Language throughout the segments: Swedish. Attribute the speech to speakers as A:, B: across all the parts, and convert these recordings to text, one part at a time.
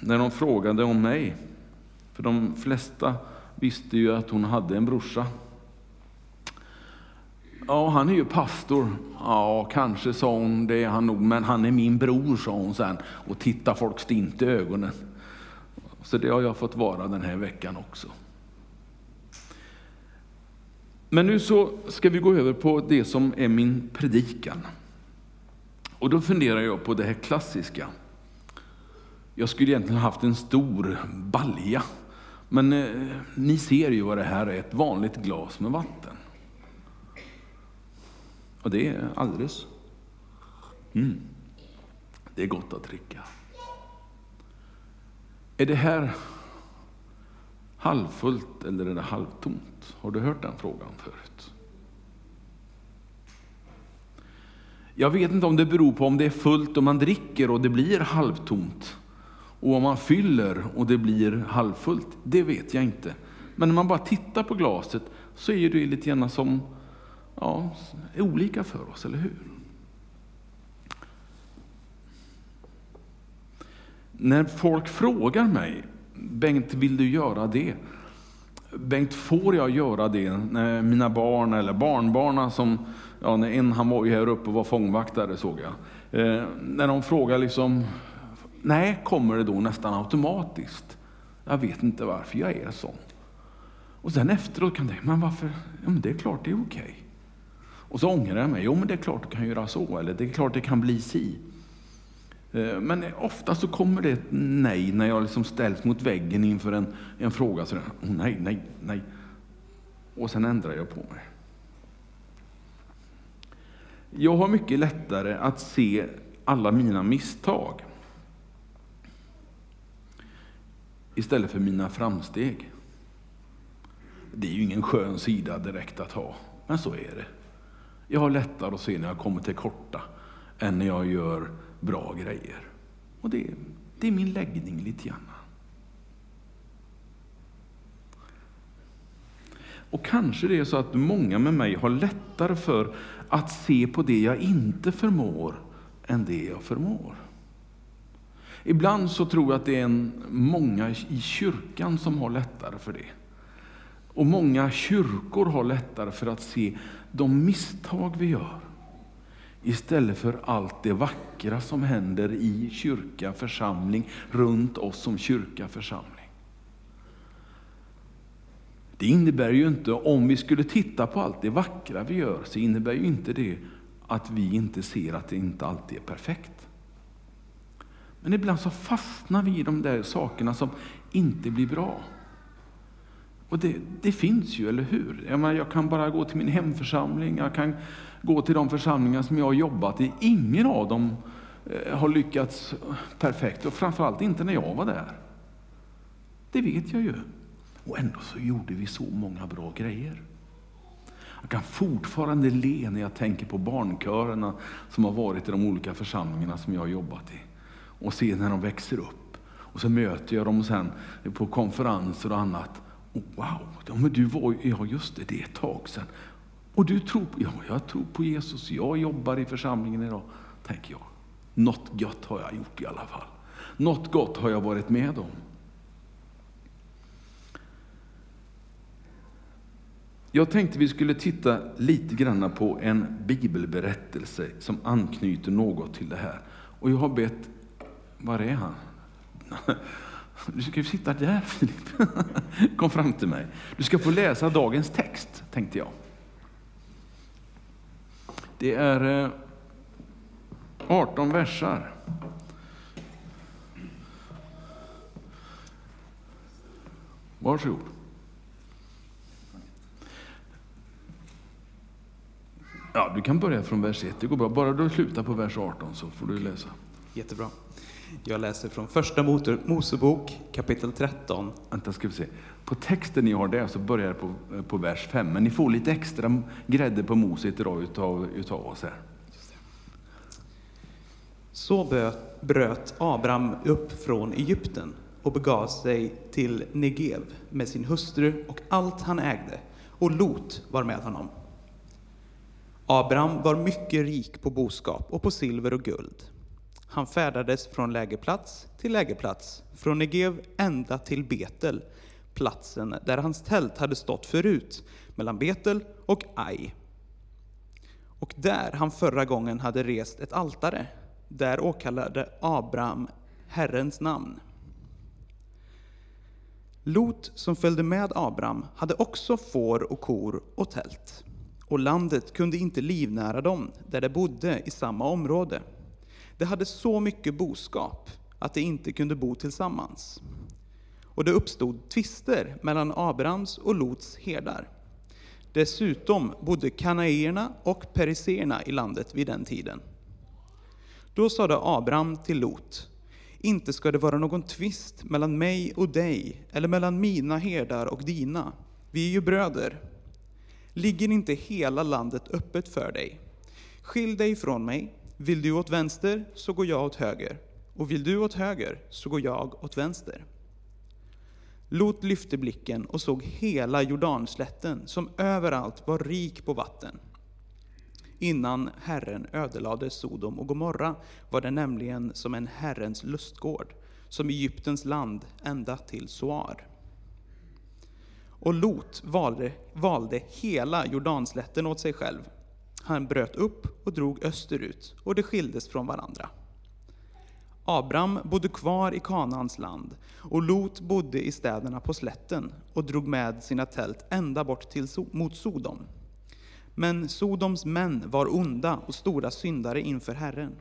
A: när de frågade om mig. För de flesta visste ju att hon hade en brorsa. Ja, han är ju pastor. Ja, kanske sa hon, det är han nog, men han är min bror, sa hon sen och tittade folk stint i ögonen. Så det har jag fått vara den här veckan också. Men nu så ska vi gå över på det som är min predikan. Och då funderar jag på det här klassiska. Jag skulle egentligen haft en stor balja. Men eh, ni ser ju vad det här är, ett vanligt glas med vatten. Och det är alldeles... Mm. Det är gott att dricka. Är det här halvfullt eller är det halvtomt? Har du hört den frågan förut? Jag vet inte om det beror på om det är fullt och man dricker och det blir halvtomt. Och om man fyller och det blir halvfullt, det vet jag inte. Men när man bara tittar på glaset så är det lite grann som ja, olika för oss, eller hur? När folk frågar mig, Bengt vill du göra det? Bengt, får jag göra det? När mina barn eller barnbarna som, ja, när en han var ju här uppe och var fångvaktare såg jag. Eh, när de frågar liksom, nej, kommer det då nästan automatiskt. Jag vet inte varför jag är sån. Och sen efteråt kan det, men varför? Ja, men det är klart det är okej. Okay. Och så ångrar jag mig. Jo, men det är klart du kan göra så, eller det är klart det kan bli si. Eh, men ofta så kommer det ett nej när jag liksom ställs mot väggen inför en, en fråga. Så, oh, nej, nej, nej. Och sen ändrar jag på mig. Jag har mycket lättare att se alla mina misstag istället för mina framsteg. Det är ju ingen skön sida direkt att ha, men så är det. Jag har lättare att se när jag kommer till korta än när jag gör bra grejer. Och det, det är min läggning lite grann. Och kanske det är så att många med mig har lättare för att se på det jag inte förmår än det jag förmår. Ibland så tror jag att det är en, många i kyrkan som har lättare för det. Och många kyrkor har lättare för att se de misstag vi gör istället för allt det vackra som händer i kyrka, församling, runt oss som kyrka, församling. Det innebär ju inte, om vi skulle titta på allt det vackra vi gör, så innebär ju inte det att vi inte ser att det inte alltid är perfekt. Men ibland så fastnar vi i de där sakerna som inte blir bra. Och det, det, finns ju, eller hur? Jag, menar, jag kan bara gå till min hemförsamling, jag kan gå till de församlingar som jag har jobbat i. Ingen av dem eh, har lyckats perfekt, och framförallt inte när jag var där. Det vet jag ju. Och ändå så gjorde vi så många bra grejer. Jag kan fortfarande le när jag tänker på barnkörerna som har varit i de olika församlingarna som jag har jobbat i. Och se när de växer upp. Och så möter jag dem sen på konferenser och annat. Oh, wow, ja, men du var ja just det, det är ett tag sedan. Och du tror, ja jag tror på Jesus, jag jobbar i församlingen idag. Tänker jag, något gott har jag gjort i alla fall. Något gott har jag varit med om. Jag tänkte vi skulle titta lite grann på en bibelberättelse som anknyter något till det här. Och jag har bett, var är han? Du ska ju sitta där Filip. Kom fram till mig. Du ska få läsa dagens text, tänkte jag. Det är eh, 18 versar. Varsågod. Ja, du kan börja från vers 1, det går bra. Bara du slutar på vers 18 så får du läsa.
B: Jättebra. Jag läser från första Mosebok kapitel 13.
A: Vänta, ska vi se. På texten ni har där så börjar det på, på vers 5, men ni får lite extra grädde på moset idag utav, utav oss här.
B: Så bröt Abraham upp från Egypten och begav sig till Negev med sin hustru och allt han ägde, och Lot var med honom. Abraham var mycket rik på boskap och på silver och guld. Han färdades från lägerplats till lägerplats, från Negev ända till Betel, platsen där hans tält hade stått förut, mellan Betel och Ai. Och där han förra gången hade rest ett altare, där åkallade Abraham Herrens namn. Lot som följde med Abraham hade också får och kor och tält. Och landet kunde inte livnära dem där de bodde i samma område. De hade så mycket boskap att de inte kunde bo tillsammans. Och det uppstod tvister mellan Abrahams och Lots herdar. Dessutom bodde kanaerna och periserna i landet vid den tiden. Då sade Abraham till Lot, inte ska det vara någon tvist mellan mig och dig, eller mellan mina herdar och dina. Vi är ju bröder. Ligger inte hela landet öppet för dig? Skilj dig från mig. Vill du åt vänster, så går jag åt höger. Och vill du åt höger, så går jag åt vänster. Lot lyfte blicken och såg hela Jordanslätten, som överallt var rik på vatten. Innan Herren ödelade Sodom och Gomorra var det nämligen som en Herrens lustgård, som Egyptens land ända till Soar. Och Lot valde, valde hela Jordanslätten åt sig själv. Han bröt upp och drog österut, och de skildes från varandra. Abram bodde kvar i Kanans land, och Lot bodde i städerna på slätten och drog med sina tält ända bort till, mot Sodom. Men Sodoms män var onda och stora syndare inför Herren.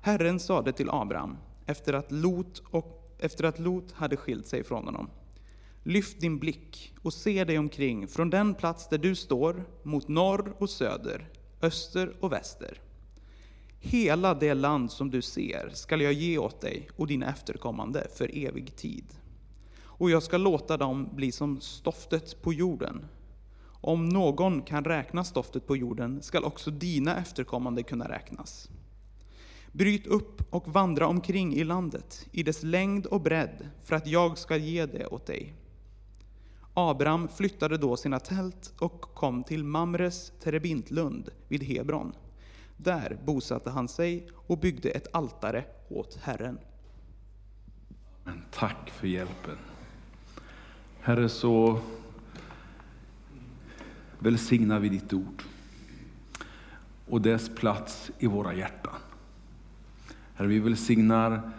B: Herren sade till Abraham, efter att Lot, och, efter att Lot hade skilt sig från honom, Lyft din blick och se dig omkring från den plats där du står mot norr och söder, öster och väster. Hela det land som du ser skall jag ge åt dig och dina efterkommande för evig tid. Och jag ska låta dem bli som stoftet på jorden, om någon kan räkna stoftet på jorden skall också dina efterkommande kunna räknas. Bryt upp och vandra omkring i landet, i dess längd och bredd, för att jag ska ge det åt dig. Abraham flyttade då sina tält och kom till Mamres terebintlund vid Hebron. Där bosatte han sig och byggde ett altare åt Herren.
A: Men tack för hjälpen. Herre, så välsignar vi ditt ord och dess plats i våra hjärtan. Herre, vi välsignar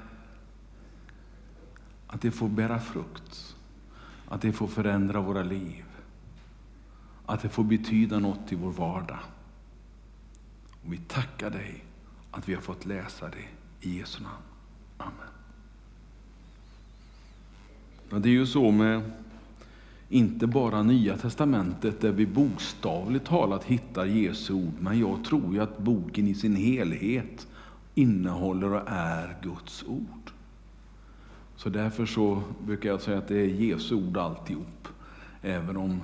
A: att det får bära frukt, att det får förändra våra liv, att det får betyda något i vår vardag. Och vi tackar dig att vi har fått läsa det i Jesu namn. Amen. det är ju så med inte bara Nya Testamentet där vi bokstavligt talat hittar Jesu ord, men jag tror ju att boken i sin helhet innehåller och är Guds ord. Så därför så brukar jag säga att det är Jesu ord alltihop. Även om,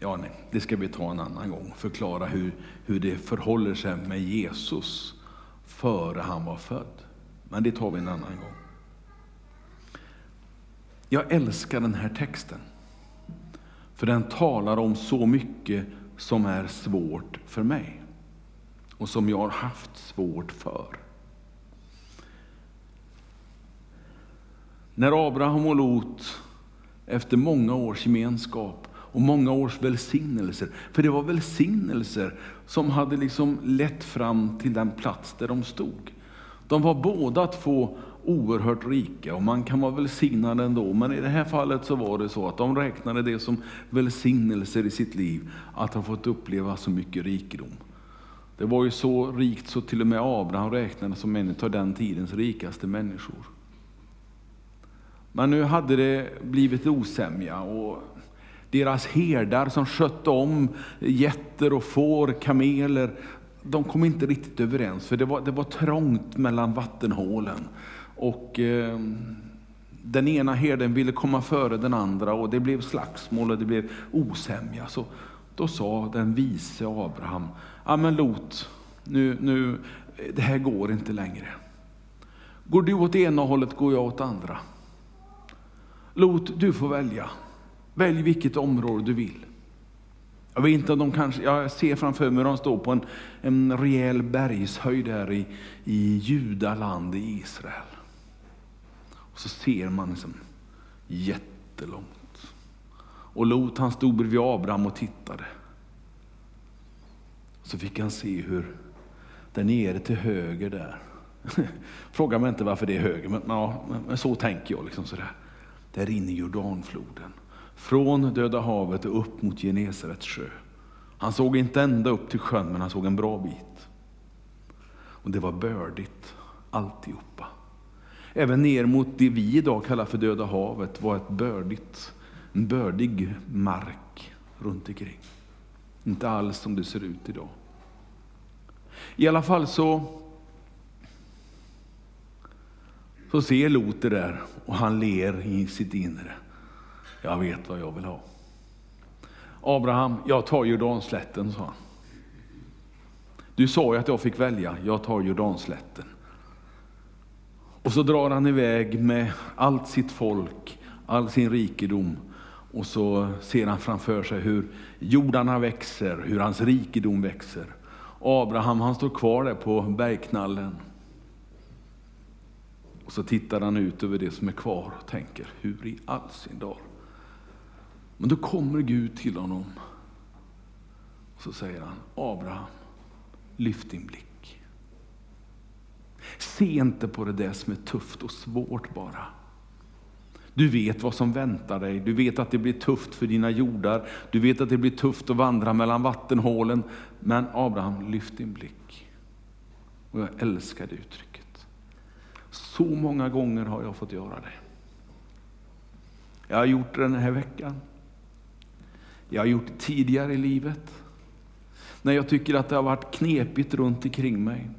A: ja nej, det ska vi ta en annan gång, förklara hur, hur det förhåller sig med Jesus före han var född. Men det tar vi en annan gång. Jag älskar den här texten. För den talar om så mycket som är svårt för mig och som jag har haft svårt för. När Abraham och Lot efter många års gemenskap och många års välsignelser, för det var välsignelser som hade liksom lett fram till den plats där de stod. De var båda två oerhört rika och man kan vara välsignad ändå. Men i det här fallet så var det så att de räknade det som välsignelser i sitt liv, att ha fått uppleva så mycket rikedom. Det var ju så rikt så till och med Abraham räknades som en av den tidens rikaste människor. Men nu hade det blivit osämja och deras herdar som skötte om getter och får, kameler, de kom inte riktigt överens för det var, det var trångt mellan vattenhålen. Och eh, den ena herden ville komma före den andra och det blev slagsmål och det blev osämja. Så då sa den vise Abraham, ja men Lot, nu, nu, det här går inte längre. Går du åt ena hållet går jag åt andra. Lot, du får välja. Välj vilket område du vill. Jag vet inte om de kanske, jag ser framför mig hur de står på en, en rejäl bergshöjd här i, i Judaland i Israel. Och så ser man liksom jättelångt. Och Lot han stod bredvid Abraham och tittade. Så fick han se hur där nere till höger där, fråga mig inte varför det är höger, men, ja, men så tänker jag. liksom sådär. Där inne i Jordanfloden. Från Döda havet och upp mot Genesarets sjö. Han såg inte ända upp till sjön, men han såg en bra bit. Och det var bördigt, alltihopa. Även ner mot det vi idag kallar för Döda havet var ett bördigt, en bördig mark runt omkring. Inte alls som det ser ut idag. I alla fall så, så ser Lot det där och han ler i sitt inre. Jag vet vad jag vill ha. Abraham, jag tar Jordanslätten, sa han. Du sa ju att jag fick välja, jag tar Jordanslätten. Och så drar han iväg med allt sitt folk, all sin rikedom. Och så ser han framför sig hur jordarna växer, hur hans rikedom växer. Abraham han står kvar där på bergknallen. Och så tittar han ut över det som är kvar och tänker, hur i all sin dag men då kommer Gud till honom och så säger han, Abraham, lyft din blick. Se inte på det där som är tufft och svårt bara. Du vet vad som väntar dig, du vet att det blir tufft för dina jordar, du vet att det blir tufft att vandra mellan vattenhålen. Men Abraham, lyft din blick. Och jag älskar det uttrycket. Så många gånger har jag fått göra det. Jag har gjort det den här veckan. Jag har gjort det tidigare i livet. När jag tycker att det har varit knepigt runt omkring mig.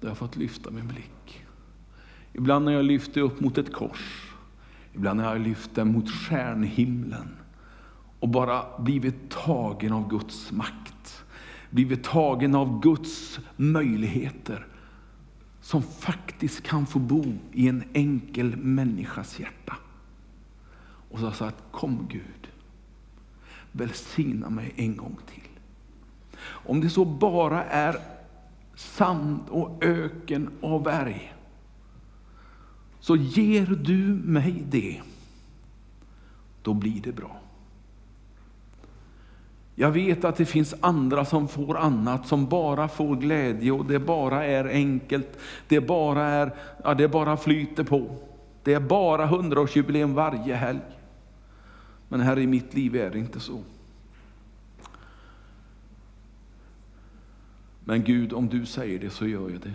A: Då har jag fått lyfta min blick. Ibland när jag lyfter upp mot ett kors. Ibland när jag lyfter mot stjärnhimlen. Och bara blivit tagen av Guds makt. Blivit tagen av Guds möjligheter. Som faktiskt kan få bo i en enkel människas hjärta. Och så sa jag kom Gud välsigna mig en gång till. Om det så bara är sand och öken och berg, så ger du mig det, då blir det bra. Jag vet att det finns andra som får annat, som bara får glädje och det bara är enkelt. Det bara, är, ja, det bara flyter på. Det är bara hundraårsjubileum varje helg. Men här i mitt liv är det inte så. Men Gud, om du säger det så gör jag det.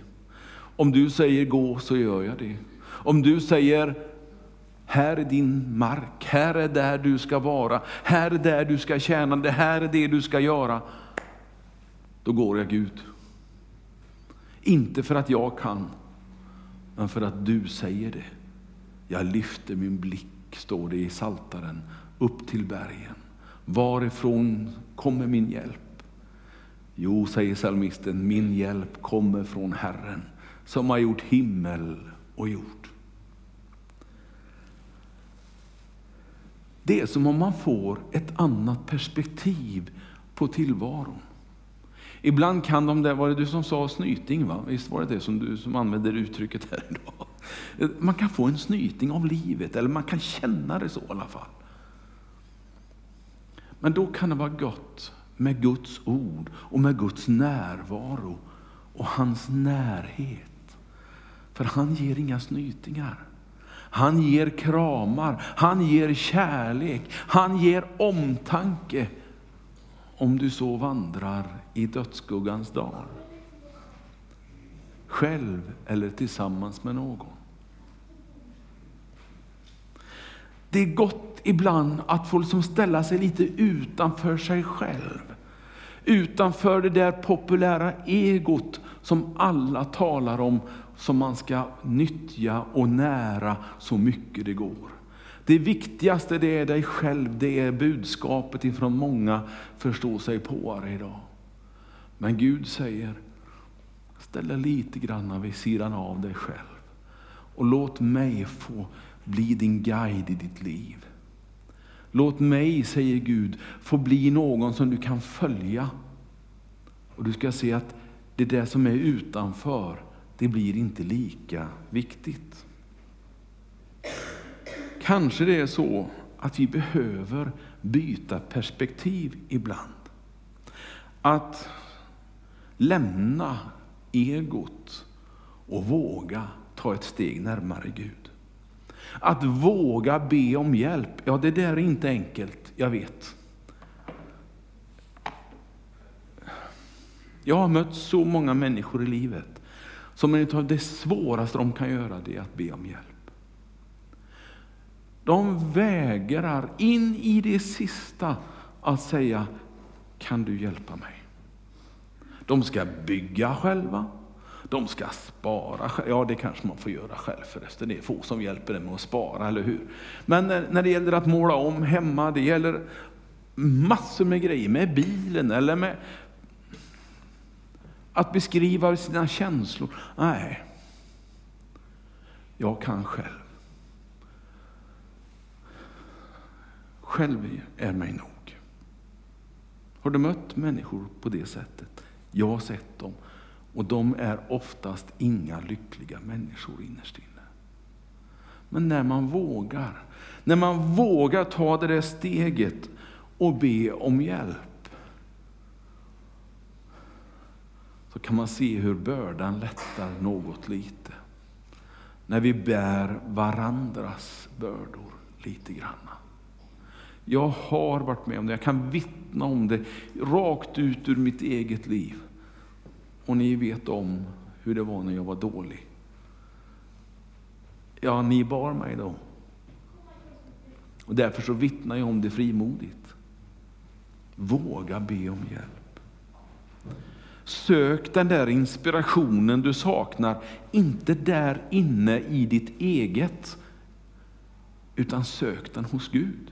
A: Om du säger gå så gör jag det. Om du säger här är din mark, här är där du ska vara, här är där du ska tjäna, det här är det du ska göra. Då går jag Gud. Inte för att jag kan, men för att du säger det. Jag lyfter min blick, står det i Saltaren upp till bergen. Varifrån kommer min hjälp? Jo, säger psalmisten, min hjälp kommer från Herren som har gjort himmel och jord. Det är som om man får ett annat perspektiv på tillvaron. Ibland kan de där, var det du som sa snyting? Va? Visst var det det som du som använde uttrycket här idag? Man kan få en snyting av livet, eller man kan känna det så i alla fall. Men då kan det vara gott med Guds ord och med Guds närvaro och hans närhet. För han ger inga snytingar. Han ger kramar, han ger kärlek, han ger omtanke om du så vandrar i dödsskuggans dal. Själv eller tillsammans med någon. Det är gott ibland att få liksom ställa sig lite utanför sig själv. Utanför det där populära egot som alla talar om, som man ska nyttja och nära så mycket det går. Det viktigaste det är dig själv, det är budskapet ifrån många förstå sig på idag. Men Gud säger, ställ dig lite grann vid sidan av dig själv. Och låt mig få bli din guide i ditt liv. Låt mig, säger Gud, få bli någon som du kan följa. Och du ska se att det där som är utanför, det blir inte lika viktigt. Kanske det är så att vi behöver byta perspektiv ibland. Att lämna egot och våga ta ett steg närmare Gud. Att våga be om hjälp, ja det där är inte enkelt, jag vet. Jag har mött så många människor i livet som en av det svåraste de kan göra det är att be om hjälp. De vägrar in i det sista att säga, kan du hjälpa mig? De ska bygga själva, de ska spara själva. Ja, det kanske man får göra själv förresten. Det är få som hjälper dem med att spara, eller hur? Men när det gäller att måla om hemma, det gäller massor med grejer, med bilen eller med att beskriva sina känslor. Nej, jag kan själv. Själv är mig nog. Har du mött människor på det sättet? Jag har sett dem. Och de är oftast inga lyckliga människor innerst inne. Men när man vågar, när man vågar ta det där steget och be om hjälp, så kan man se hur bördan lättar något lite. När vi bär varandras bördor lite grann. Jag har varit med om det, jag kan vittna om det rakt ut ur mitt eget liv. Och ni vet om hur det var när jag var dålig. Ja, ni bar mig då. Och därför så vittnar jag om det frimodigt. Våga be om hjälp. Sök den där inspirationen du saknar, inte där inne i ditt eget, utan sök den hos Gud.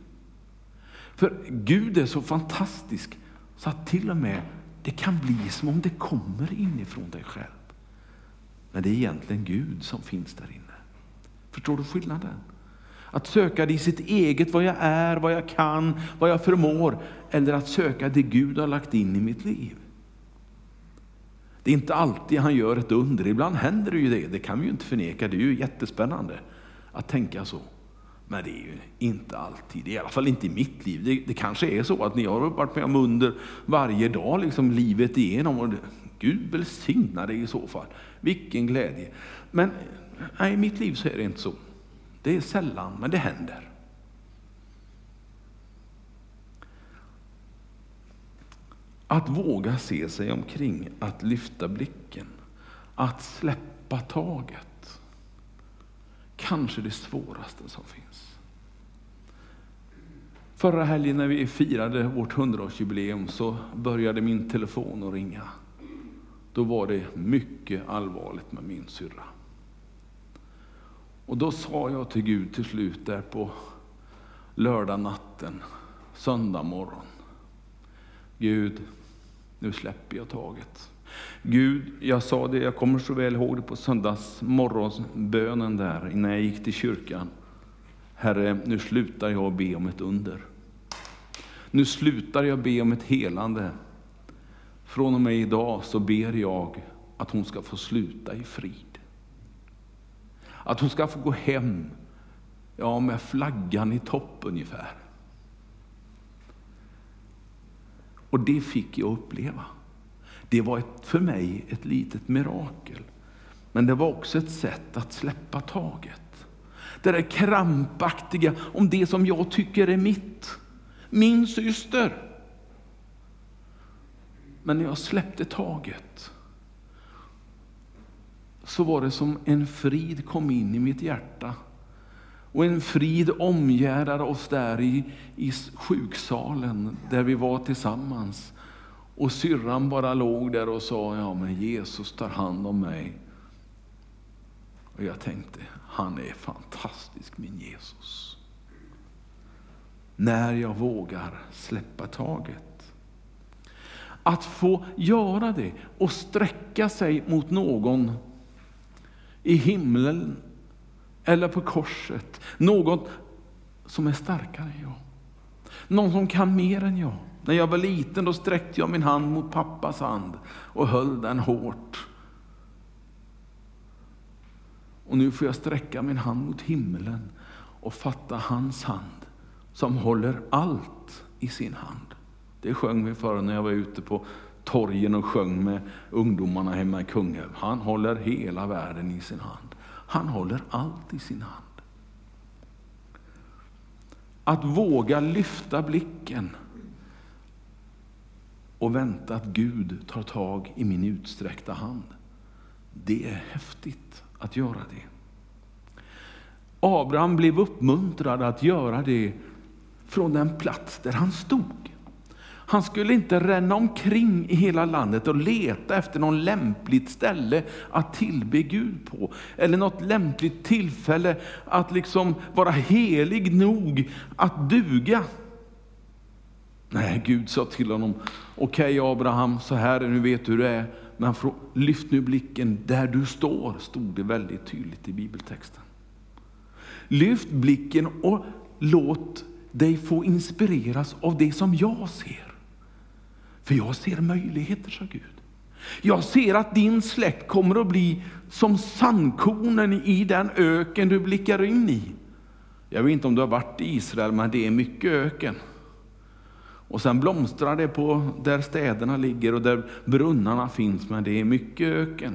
A: För Gud är så fantastisk så att till och med det kan bli som om det kommer inifrån dig själv. Men det är egentligen Gud som finns där inne. Förstår du skillnaden? Att söka det i sitt eget, vad jag är, vad jag kan, vad jag förmår. Eller att söka det Gud har lagt in i mitt liv. Det är inte alltid han gör ett under, ibland händer det ju det, det kan vi ju inte förneka, det är ju jättespännande att tänka så. Men det är ju inte alltid, i alla fall inte i mitt liv. Det, det kanske är så att ni har varit med om under varje dag, liksom livet igenom. Och det, Gud välsigna dig i så fall. Vilken glädje. Men nej, i mitt liv så är det inte så. Det är sällan, men det händer. Att våga se sig omkring, att lyfta blicken, att släppa taget kanske det svåraste som finns. Förra helgen när vi firade vårt 100-årsjubileum så började min telefon att ringa. Då var det mycket allvarligt med min syrra. Och då sa jag till Gud till slut där på lördag natten, söndag morgon. Gud, nu släpper jag taget. Gud, jag sa det, jag kommer så väl ihåg det på söndagsmorgonsbönen där innan jag gick till kyrkan. Herre, nu slutar jag be om ett under. Nu slutar jag be om ett helande. Från och med idag så ber jag att hon ska få sluta i frid. Att hon ska få gå hem, ja med flaggan i topp ungefär. Och det fick jag uppleva. Det var ett, för mig ett litet mirakel. Men det var också ett sätt att släppa taget. Det där krampaktiga om det som jag tycker är mitt. Min syster. Men när jag släppte taget så var det som en frid kom in i mitt hjärta. Och en frid omgärdade oss där i, i sjuksalen där vi var tillsammans. Och syrran bara låg där och sa, ja men Jesus tar hand om mig. Och jag tänkte, han är fantastisk min Jesus. När jag vågar släppa taget. Att få göra det och sträcka sig mot någon i himlen eller på korset. Någon som är starkare än jag. Någon som kan mer än jag. När jag var liten då sträckte jag min hand mot pappas hand och höll den hårt. Och nu får jag sträcka min hand mot himlen och fatta hans hand som håller allt i sin hand. Det sjöng vi förr när jag var ute på torgen och sjöng med ungdomarna hemma i Kungälv. Han håller hela världen i sin hand. Han håller allt i sin hand. Att våga lyfta blicken och vänta att Gud tar tag i min utsträckta hand. Det är häftigt att göra det. Abraham blev uppmuntrad att göra det från den plats där han stod. Han skulle inte ränna omkring i hela landet och leta efter något lämpligt ställe att tillbe Gud på. Eller något lämpligt tillfälle att liksom vara helig nog att duga. Nej, Gud sa till honom, okej okay, Abraham, så här är nu vet du hur det är. Men lyft nu blicken där du står, stod det väldigt tydligt i bibeltexten. Lyft blicken och låt dig få inspireras av det som jag ser. För jag ser möjligheter, sa Gud. Jag ser att din släkt kommer att bli som sandkornen i den öken du blickar in i. Jag vet inte om du har varit i Israel, men det är mycket öken. Och sen blomstrar det på där städerna ligger och där brunnarna finns, men det är mycket öken.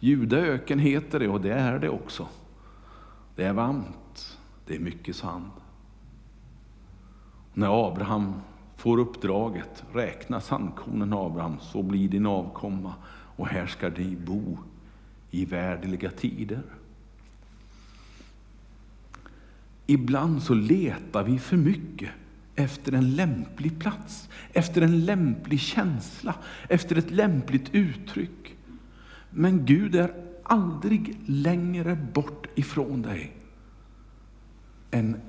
A: Judaöken heter det och det är det också. Det är varmt, det är mycket sand. När Abraham får uppdraget, räkna sandkornen Abraham, så blir din avkomma och här ska du bo i värdeliga tider. Ibland så letar vi för mycket efter en lämplig plats, efter en lämplig känsla, efter ett lämpligt uttryck. Men Gud är aldrig längre bort ifrån dig än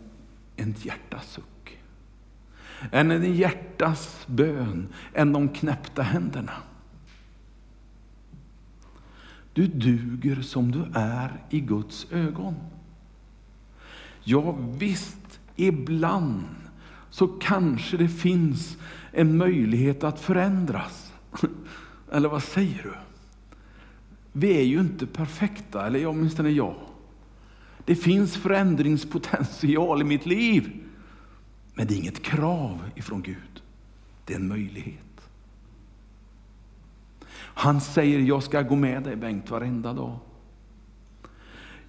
A: en hjärtasuck. Än en hjärtas bön, än de knäppta händerna. Du duger som du är i Guds ögon. Ja, visst, ibland så kanske det finns en möjlighet att förändras. Eller vad säger du? Vi är ju inte perfekta, eller åtminstone jag. Det finns förändringspotential i mitt liv. Men det är inget krav ifrån Gud. Det är en möjlighet. Han säger, jag ska gå med dig Bengt varenda dag.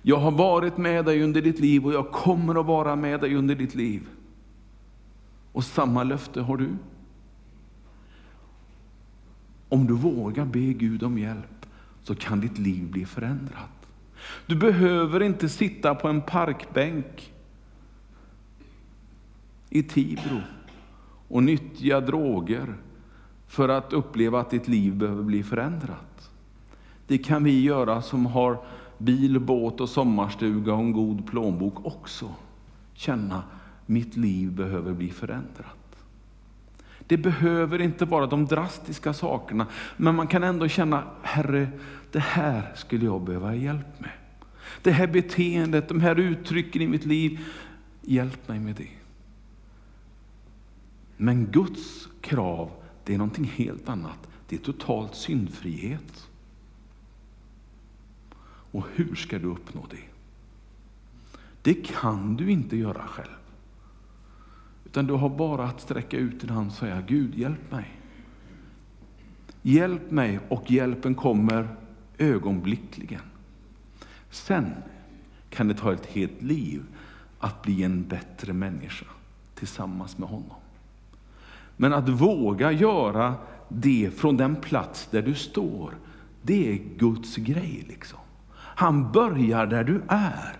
A: Jag har varit med dig under ditt liv och jag kommer att vara med dig under ditt liv. Och samma löfte har du. Om du vågar be Gud om hjälp så kan ditt liv bli förändrat. Du behöver inte sitta på en parkbänk i Tibro och nyttja droger för att uppleva att ditt liv behöver bli förändrat. Det kan vi göra som har bil, båt och sommarstuga och en god plånbok också. Känna mitt liv behöver bli förändrat. Det behöver inte vara de drastiska sakerna, men man kan ändå känna, Herre, det här skulle jag behöva hjälp med. Det här beteendet, de här uttrycken i mitt liv, hjälp mig med det. Men Guds krav, det är någonting helt annat. Det är totalt syndfrihet. Och hur ska du uppnå det? Det kan du inte göra själv. Utan du har bara att sträcka ut din hand och säga, Gud hjälp mig. Hjälp mig och hjälpen kommer ögonblickligen. Sen kan det ta ett helt liv att bli en bättre människa tillsammans med honom. Men att våga göra det från den plats där du står, det är Guds grej. liksom. Han börjar där du är.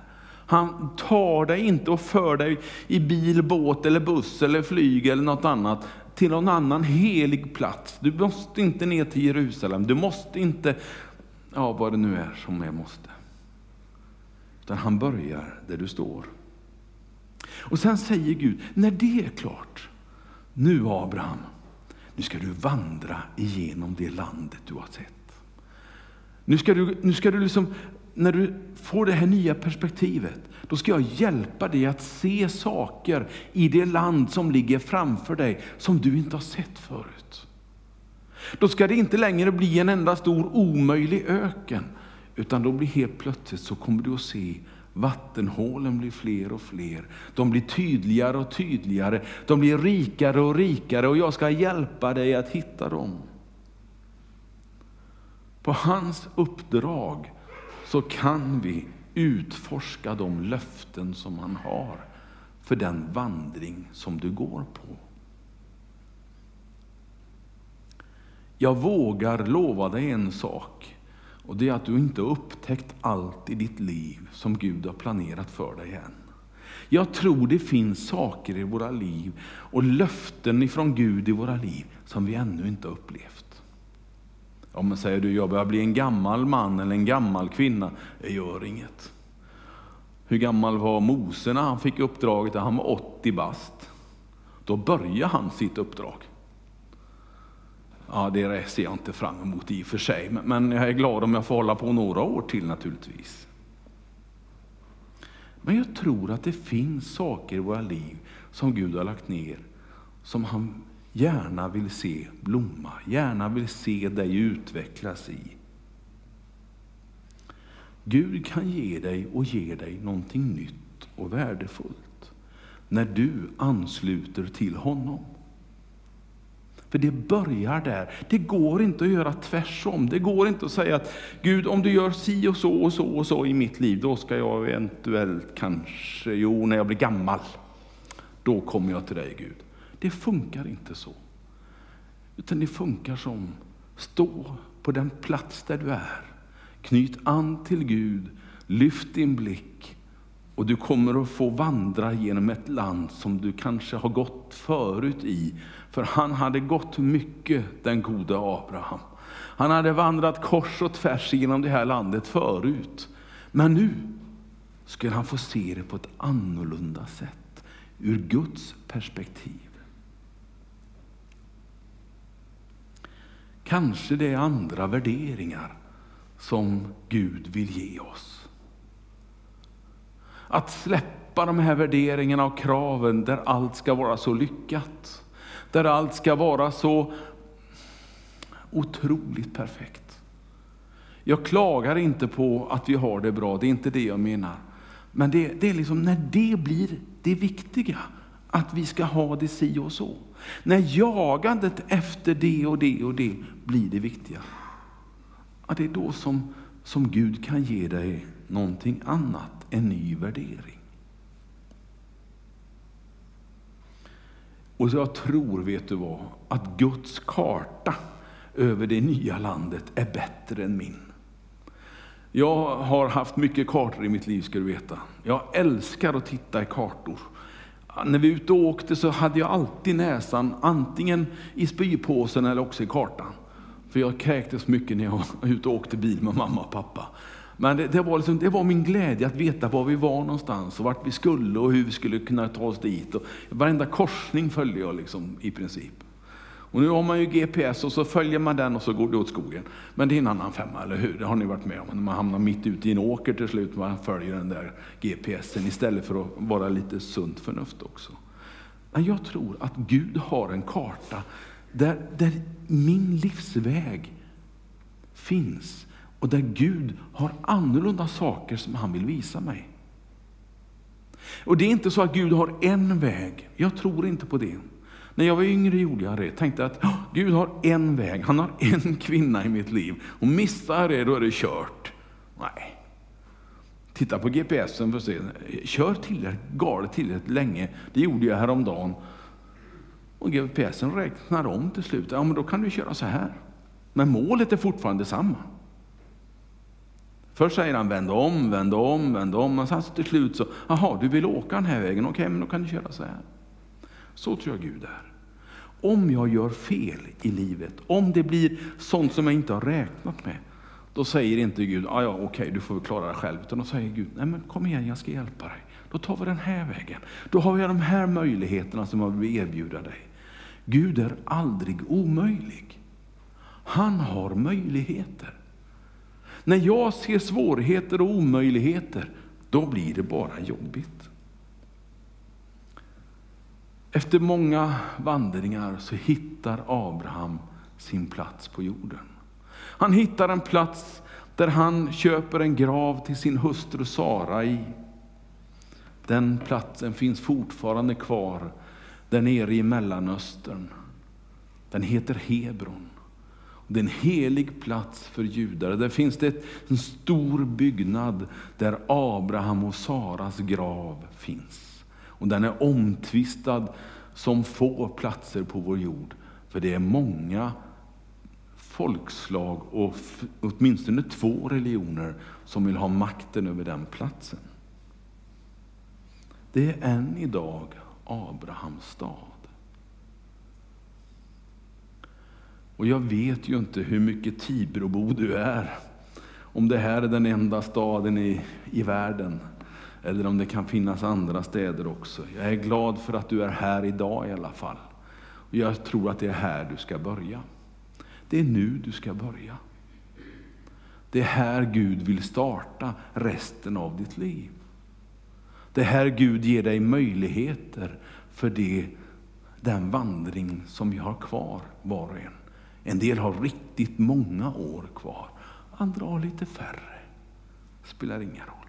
A: Han tar dig inte och för dig i bil, båt, eller buss, eller flyg eller något annat till någon annan helig plats. Du måste inte ner till Jerusalem. Du måste inte, ja vad det nu är som jag måste. Utan han börjar där du står. Och sen säger Gud, när det är klart, nu Abraham, nu ska du vandra igenom det landet du har sett. Nu ska du, nu ska du liksom när du får det här nya perspektivet, då ska jag hjälpa dig att se saker i det land som ligger framför dig som du inte har sett förut. Då ska det inte längre bli en enda stor omöjlig öken, utan då blir helt plötsligt så kommer du att se vattenhålen blir fler och fler. De blir tydligare och tydligare. De blir rikare och rikare och jag ska hjälpa dig att hitta dem. På hans uppdrag så kan vi utforska de löften som han har för den vandring som du går på. Jag vågar lova dig en sak och det är att du inte har upptäckt allt i ditt liv som Gud har planerat för dig än. Jag tror det finns saker i våra liv och löften ifrån Gud i våra liv som vi ännu inte har upplevt. Om man säger du, jag börjar bli en gammal man eller en gammal kvinna, det gör inget. Hur gammal var Mose när han fick uppdraget? Han var 80 bast. Då började han sitt uppdrag. Ja, det ser jag inte fram emot i och för sig, men jag är glad om jag får hålla på några år till naturligtvis. Men jag tror att det finns saker i våra liv som Gud har lagt ner, som han gärna vill se blomma, gärna vill se dig utvecklas i. Gud kan ge dig och ge dig någonting nytt och värdefullt när du ansluter till honom. För det börjar där. Det går inte att göra tvärsom. Det går inte att säga att Gud, om du gör si och så och så och så i mitt liv, då ska jag eventuellt kanske, jo, när jag blir gammal, då kommer jag till dig Gud. Det funkar inte så. Utan det funkar som, stå på den plats där du är. Knyt an till Gud, lyft din blick och du kommer att få vandra genom ett land som du kanske har gått förut i. För han hade gått mycket, den gode Abraham. Han hade vandrat kors och tvärs genom det här landet förut. Men nu skulle han få se det på ett annorlunda sätt, ur Guds perspektiv. Kanske det är andra värderingar som Gud vill ge oss. Att släppa de här värderingarna och kraven där allt ska vara så lyckat. Där allt ska vara så otroligt perfekt. Jag klagar inte på att vi har det bra, det är inte det jag menar. Men det, det är liksom när det blir det viktiga, att vi ska ha det si och så. När jagandet efter det och det och det blir det viktiga. Att det är då som, som Gud kan ge dig någonting annat en ny värdering. Och jag tror, vet du vad, att Guds karta över det nya landet är bättre än min. Jag har haft mycket kartor i mitt liv, ska du veta. Jag älskar att titta i kartor. När vi ute och åkte så hade jag alltid näsan antingen i spypåsen eller också i kartan. För jag kräktes mycket när jag var ute och åkte bil med mamma och pappa. Men det, det, var liksom, det var min glädje att veta var vi var någonstans och vart vi skulle och hur vi skulle kunna ta oss dit. Och varenda korsning följde jag liksom, i princip. Och nu har man ju GPS och så följer man den och så går det åt skogen. Men det är en annan femma, eller hur? Det har ni varit med om. När man hamnar mitt ute i en åker till slut, man följer den där GPSen istället för att vara lite sunt förnuft också. Men jag tror att Gud har en karta där, där min livsväg finns och där Gud har annorlunda saker som han vill visa mig. Och det är inte så att Gud har en väg. Jag tror inte på det. När jag var yngre gjorde jag det. Tänkte att Gud har en väg. Han har en kvinna i mitt liv. Och missar jag det, då är det kört. Nej. Titta på GPSen för att se. Kör tillräckligt galet tillräckligt länge. Det gjorde jag häromdagen. Och GPSen räknar om till slut. Ja, men då kan du köra så här. Men målet är fortfarande samma. Först säger han vänd om, vänd om, vänd om. Och sen till slut så, jaha, du vill åka den här vägen, okej, men då kan du köra så här. Så tror jag Gud är. Om jag gör fel i livet, om det blir sånt som jag inte har räknat med, då säger inte Gud, ja, ja okej, du får väl klara det själv. Utan då säger Gud, nej men kom igen, jag ska hjälpa dig. Då tar vi den här vägen. Då har jag de här möjligheterna som jag vill erbjuda dig. Gud är aldrig omöjlig. Han har möjligheter. När jag ser svårigheter och omöjligheter, då blir det bara jobbigt. Efter många vandringar så hittar Abraham sin plats på jorden. Han hittar en plats där han köper en grav till sin hustru Sara i. Den platsen finns fortfarande kvar där nere i Mellanöstern. Den heter Hebron. Det är en helig plats för judar. Där finns det en stor byggnad där Abraham och Saras grav finns. Och den är omtvistad som få platser på vår jord. För det är många folkslag och åtminstone två religioner som vill ha makten över den platsen. Det är än idag Abrahams stad. Och jag vet ju inte hur mycket Tibrobo du är. Om det här är den enda staden i, i världen. Eller om det kan finnas andra städer också. Jag är glad för att du är här idag i alla fall. Och jag tror att det är här du ska börja. Det är nu du ska börja. Det är här Gud vill starta resten av ditt liv. Det är här Gud ger dig möjligheter för det, den vandring som vi har kvar var och en. En del har riktigt många år kvar, andra har lite färre. Spelar ingen roll.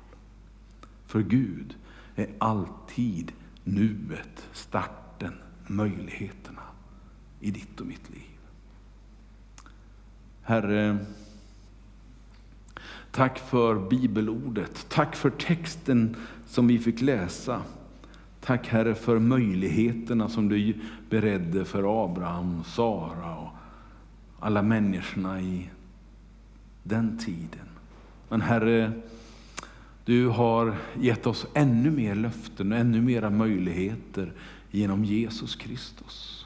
A: För Gud är alltid nuet, starten, möjligheterna i ditt och mitt liv. Herre, tack för bibelordet. Tack för texten som vi fick läsa. Tack Herre för möjligheterna som du beredde för Abraham, Sara och alla människorna i den tiden. Men Herre, du har gett oss ännu mer löften och ännu mera möjligheter genom Jesus Kristus.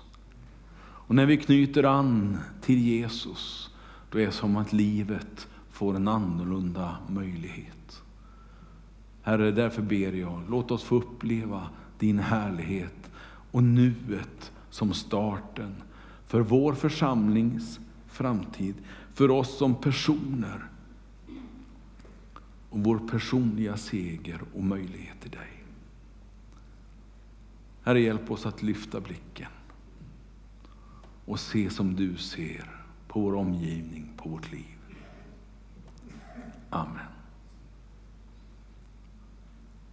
A: Och när vi knyter an till Jesus, då är det som att livet får en annorlunda möjlighet. Herre, därför ber jag, låt oss få uppleva din härlighet och nuet som starten för vår församlings framtid, för oss som personer och vår personliga seger och möjlighet till dig. Herre, hjälp oss att lyfta blicken och se som du ser på vår omgivning, på vårt liv. Amen.